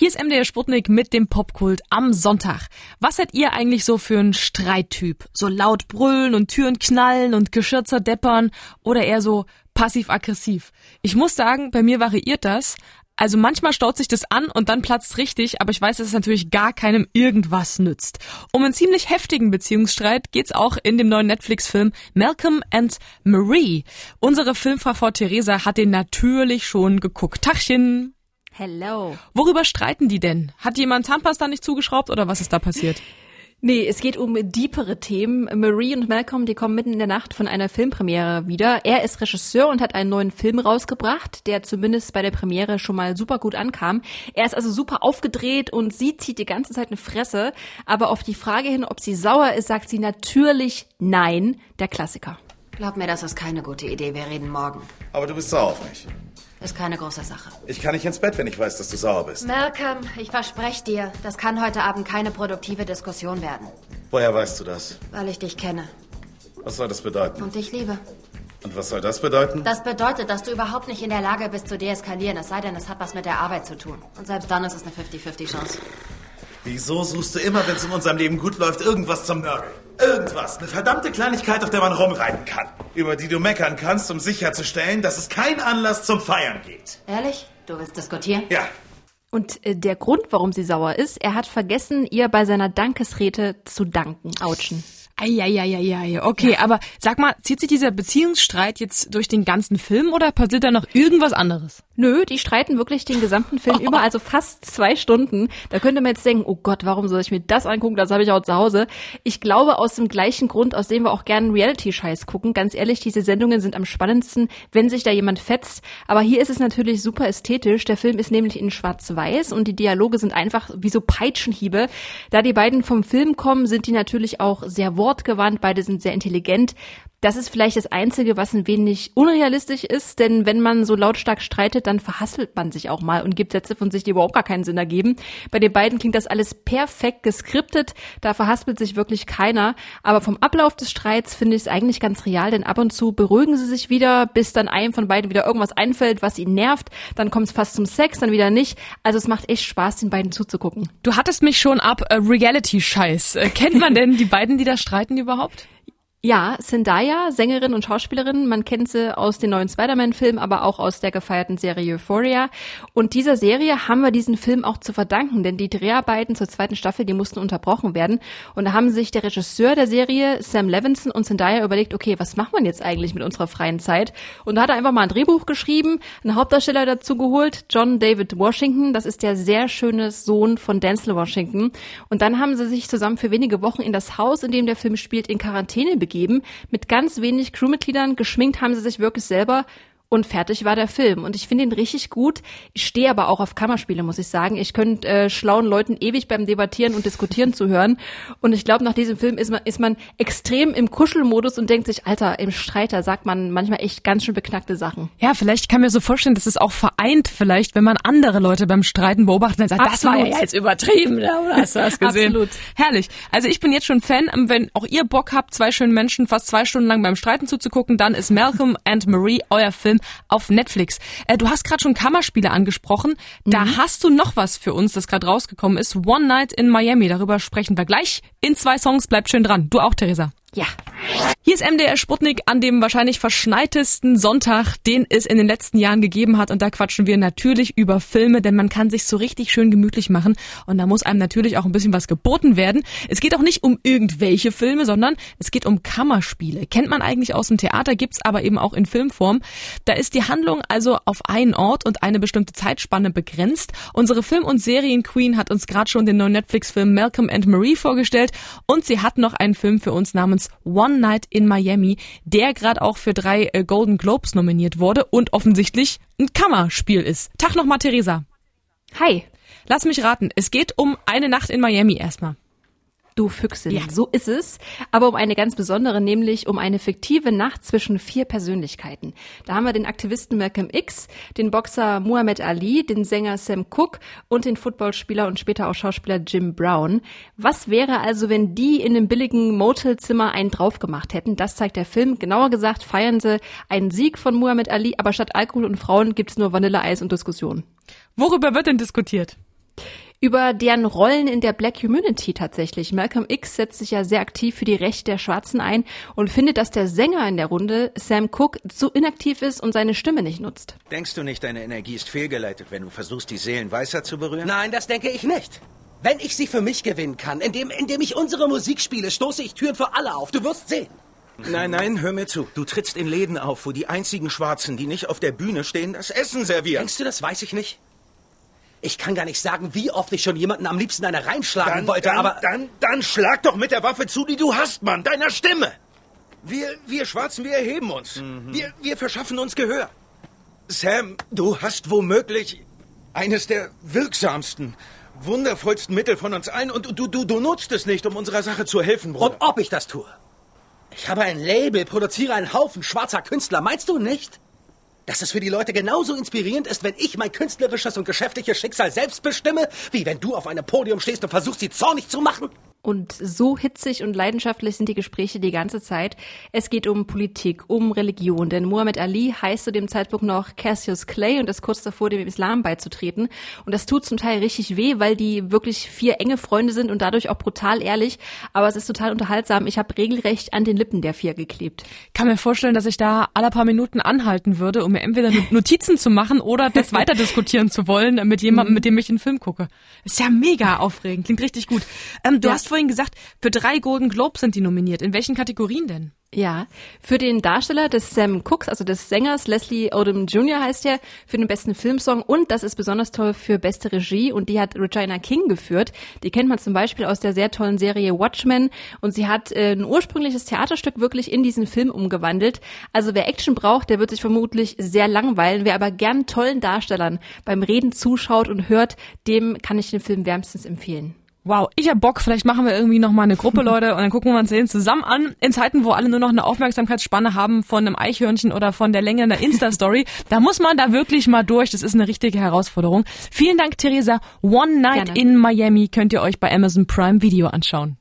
Hier ist MDR Sputnik mit dem Popkult am Sonntag. Was seid ihr eigentlich so für ein Streittyp? So laut brüllen und Türen knallen und Geschirr zerdeppern oder eher so passiv-aggressiv? Ich muss sagen, bei mir variiert das. Also manchmal staut sich das an und dann platzt richtig, aber ich weiß, dass es natürlich gar keinem irgendwas nützt. Um einen ziemlich heftigen Beziehungsstreit geht's auch in dem neuen Netflix-Film Malcolm and Marie. Unsere Filmfachfrau Theresa hat den natürlich schon geguckt. Tachchen! Hello. Worüber streiten die denn? Hat jemand Zahnpasta nicht zugeschraubt oder was ist da passiert? Nee, es geht um deepere Themen. Marie und Malcolm, die kommen mitten in der Nacht von einer Filmpremiere wieder. Er ist Regisseur und hat einen neuen Film rausgebracht, der zumindest bei der Premiere schon mal super gut ankam. Er ist also super aufgedreht und sie zieht die ganze Zeit eine Fresse. Aber auf die Frage hin, ob sie sauer ist, sagt sie natürlich nein, der Klassiker. Glaub mir, das ist keine gute Idee. Wir reden morgen. Aber du bist sauer auf mich. Ist keine große Sache. Ich kann nicht ins Bett, wenn ich weiß, dass du sauer bist. Malcolm, ich verspreche dir, das kann heute Abend keine produktive Diskussion werden. Woher weißt du das? Weil ich dich kenne Was soll das bedeuten? und dich liebe. Und was soll das bedeuten? Das bedeutet, dass du überhaupt nicht in der Lage bist zu deeskalieren, es sei denn, es hat was mit der Arbeit zu tun. Und selbst dann ist es eine 50-50 Chance. Wieso suchst du immer, wenn es in unserem Leben gut läuft, irgendwas zum Nörgeln? Irgendwas. Eine verdammte Kleinigkeit, auf der man rumreiten kann. Über die du meckern kannst, um sicherzustellen, dass es keinen Anlass zum Feiern gibt. Ehrlich? Du willst diskutieren? Ja. Und äh, der Grund, warum sie sauer ist, er hat vergessen, ihr bei seiner Dankesrede zu danken. Autschen. Eieieiei, okay, aber sag mal, zieht sich dieser Beziehungsstreit jetzt durch den ganzen Film oder passiert da noch irgendwas anderes? Nö, die streiten wirklich den gesamten Film über, also fast zwei Stunden. Da könnte man jetzt denken, oh Gott, warum soll ich mir das angucken? Das habe ich auch zu Hause. Ich glaube aus dem gleichen Grund, aus dem wir auch gerne Reality-Scheiß gucken. Ganz ehrlich, diese Sendungen sind am spannendsten, wenn sich da jemand fetzt. Aber hier ist es natürlich super ästhetisch. Der Film ist nämlich in schwarz-weiß und die Dialoge sind einfach wie so Peitschenhiebe. Da die beiden vom Film kommen, sind die natürlich auch sehr wortgewandt. Beide sind sehr intelligent. Das ist vielleicht das Einzige, was ein wenig unrealistisch ist, denn wenn man so lautstark streitet, dann verhasselt man sich auch mal und gibt Sätze von sich, die überhaupt gar keinen Sinn ergeben. Bei den beiden klingt das alles perfekt geskriptet, da verhaspelt sich wirklich keiner. Aber vom Ablauf des Streits finde ich es eigentlich ganz real, denn ab und zu beruhigen sie sich wieder, bis dann einem von beiden wieder irgendwas einfällt, was ihn nervt. Dann kommt es fast zum Sex, dann wieder nicht. Also es macht echt Spaß, den beiden zuzugucken. Du hattest mich schon ab äh, Reality-Scheiß. Äh, kennt man denn die beiden, die da streiten überhaupt? Ja, Zendaya, Sängerin und Schauspielerin, man kennt sie aus den neuen Spider-Man-Filmen, aber auch aus der gefeierten Serie Euphoria. Und dieser Serie haben wir diesen Film auch zu verdanken, denn die Dreharbeiten zur zweiten Staffel, die mussten unterbrochen werden. Und da haben sich der Regisseur der Serie, Sam Levinson und Zendaya überlegt, okay, was macht man jetzt eigentlich mit unserer freien Zeit? Und da hat er einfach mal ein Drehbuch geschrieben, einen Hauptdarsteller dazu geholt, John David Washington, das ist der sehr schöne Sohn von Denzel Washington. Und dann haben sie sich zusammen für wenige Wochen in das Haus, in dem der Film spielt, in Quarantäne begeben mit ganz wenig Crewmitgliedern. Geschminkt haben sie sich wirklich selber. Und fertig war der Film. Und ich finde ihn richtig gut. Ich stehe aber auch auf Kammerspiele, muss ich sagen. Ich könnte äh, schlauen Leuten ewig beim Debattieren und Diskutieren zuhören. Und ich glaube, nach diesem Film ist man, ist man extrem im Kuschelmodus und denkt sich, Alter, im Streiter sagt man manchmal echt ganz schön beknackte Sachen. Ja, vielleicht kann mir so vorstellen, dass es auch vereint vielleicht, wenn man andere Leute beim Streiten beobachtet und sagt, das war Absolut. ja jetzt übertrieben, oder hast du das gesehen? Absolut. Herrlich. Also ich bin jetzt schon Fan, wenn auch ihr Bock habt, zwei schönen Menschen fast zwei Stunden lang beim Streiten zuzugucken, dann ist Malcolm and Marie euer Film auf Netflix. Äh, du hast gerade schon Kammerspiele angesprochen. Da hast du noch was für uns, das gerade rausgekommen ist. One Night in Miami. Darüber sprechen wir gleich in zwei Songs. Bleibt schön dran. Du auch, Theresa. Ja. Hier ist MDR Sputnik an dem wahrscheinlich verschneitesten Sonntag, den es in den letzten Jahren gegeben hat. Und da quatschen wir natürlich über Filme, denn man kann sich so richtig schön gemütlich machen. Und da muss einem natürlich auch ein bisschen was geboten werden. Es geht auch nicht um irgendwelche Filme, sondern es geht um Kammerspiele. Kennt man eigentlich aus dem Theater, gibt's aber eben auch in Filmform. Da ist die Handlung also auf einen Ort und eine bestimmte Zeitspanne begrenzt. Unsere Film- und Serienqueen hat uns gerade schon den neuen Netflix-Film Malcolm and Marie vorgestellt. Und sie hat noch einen Film für uns namens One Night in Miami, der gerade auch für drei äh, Golden Globes nominiert wurde und offensichtlich ein Kammerspiel ist. Tag nochmal, Theresa. Hi. Lass mich raten, es geht um eine Nacht in Miami erstmal. Du Füchsin. Ja. So ist es. Aber um eine ganz besondere, nämlich um eine fiktive Nacht zwischen vier Persönlichkeiten. Da haben wir den Aktivisten Malcolm X, den Boxer Muhammad Ali, den Sänger Sam Cooke und den Footballspieler und später auch Schauspieler Jim Brown. Was wäre also, wenn die in einem billigen Motelzimmer einen drauf gemacht hätten? Das zeigt der Film. Genauer gesagt feiern sie einen Sieg von Muhammad Ali, aber statt Alkohol und Frauen gibt's nur Vanilleeis und Diskussionen. Worüber wird denn diskutiert? Über deren Rollen in der Black Community tatsächlich. Malcolm X setzt sich ja sehr aktiv für die Rechte der Schwarzen ein und findet, dass der Sänger in der Runde, Sam Cooke, zu inaktiv ist und seine Stimme nicht nutzt. Denkst du nicht, deine Energie ist fehlgeleitet, wenn du versuchst, die Seelen weißer zu berühren? Nein, das denke ich nicht. Wenn ich sie für mich gewinnen kann, indem, indem ich unsere Musik spiele, stoße ich Türen für alle auf. Du wirst sehen. Nein, nein, hör mir zu. Du trittst in Läden auf, wo die einzigen Schwarzen, die nicht auf der Bühne stehen, das Essen servieren. Denkst du, das weiß ich nicht? Ich kann gar nicht sagen, wie oft ich schon jemanden am liebsten eine reinschlagen dann, wollte, dann, aber... Dann, dann schlag doch mit der Waffe zu, die du hast, Mann, deiner Stimme. Wir, wir Schwarzen, wir erheben uns. Mhm. Wir, wir verschaffen uns Gehör. Sam, du hast womöglich eines der wirksamsten, wundervollsten Mittel von uns allen und du, du, du nutzt es nicht, um unserer Sache zu helfen, Bruder. Und ob ich das tue? Ich habe ein Label, produziere einen Haufen schwarzer Künstler, meinst du nicht? Dass es für die Leute genauso inspirierend ist, wenn ich mein künstlerisches und geschäftliches Schicksal selbst bestimme, wie wenn du auf einem Podium stehst und versuchst, sie zornig zu machen? Und so hitzig und leidenschaftlich sind die Gespräche die ganze Zeit. Es geht um Politik, um Religion, denn Muhammad Ali heißt zu dem Zeitpunkt noch Cassius Clay und ist kurz davor, dem Islam beizutreten. Und das tut zum Teil richtig weh, weil die wirklich vier enge Freunde sind und dadurch auch brutal ehrlich. Aber es ist total unterhaltsam. Ich habe regelrecht an den Lippen der vier geklebt. Kann mir vorstellen, dass ich da alle paar Minuten anhalten würde, um mir entweder Notizen zu machen oder das weiter diskutieren zu wollen mit jemandem, mit dem ich einen Film gucke. Ist ja mega aufregend, klingt richtig gut. Ähm, du ja. hast vorhin gesagt, für drei Golden Globes sind die nominiert. In welchen Kategorien denn? Ja, für den Darsteller des Sam Cooks, also des Sängers Leslie Odom Jr. heißt er, für den besten Filmsong und das ist besonders toll für beste Regie und die hat Regina King geführt. Die kennt man zum Beispiel aus der sehr tollen Serie Watchmen und sie hat äh, ein ursprüngliches Theaterstück wirklich in diesen Film umgewandelt. Also wer Action braucht, der wird sich vermutlich sehr langweilen. Wer aber gern tollen Darstellern beim Reden zuschaut und hört, dem kann ich den Film wärmstens empfehlen. Wow, ich hab Bock. Vielleicht machen wir irgendwie noch mal eine Gruppe, Leute, und dann gucken wir uns den zusammen an. In Zeiten, wo alle nur noch eine Aufmerksamkeitsspanne haben von einem Eichhörnchen oder von der Länge einer Insta-Story, da muss man da wirklich mal durch. Das ist eine richtige Herausforderung. Vielen Dank, Theresa. One Night Gerne. in Miami könnt ihr euch bei Amazon Prime Video anschauen.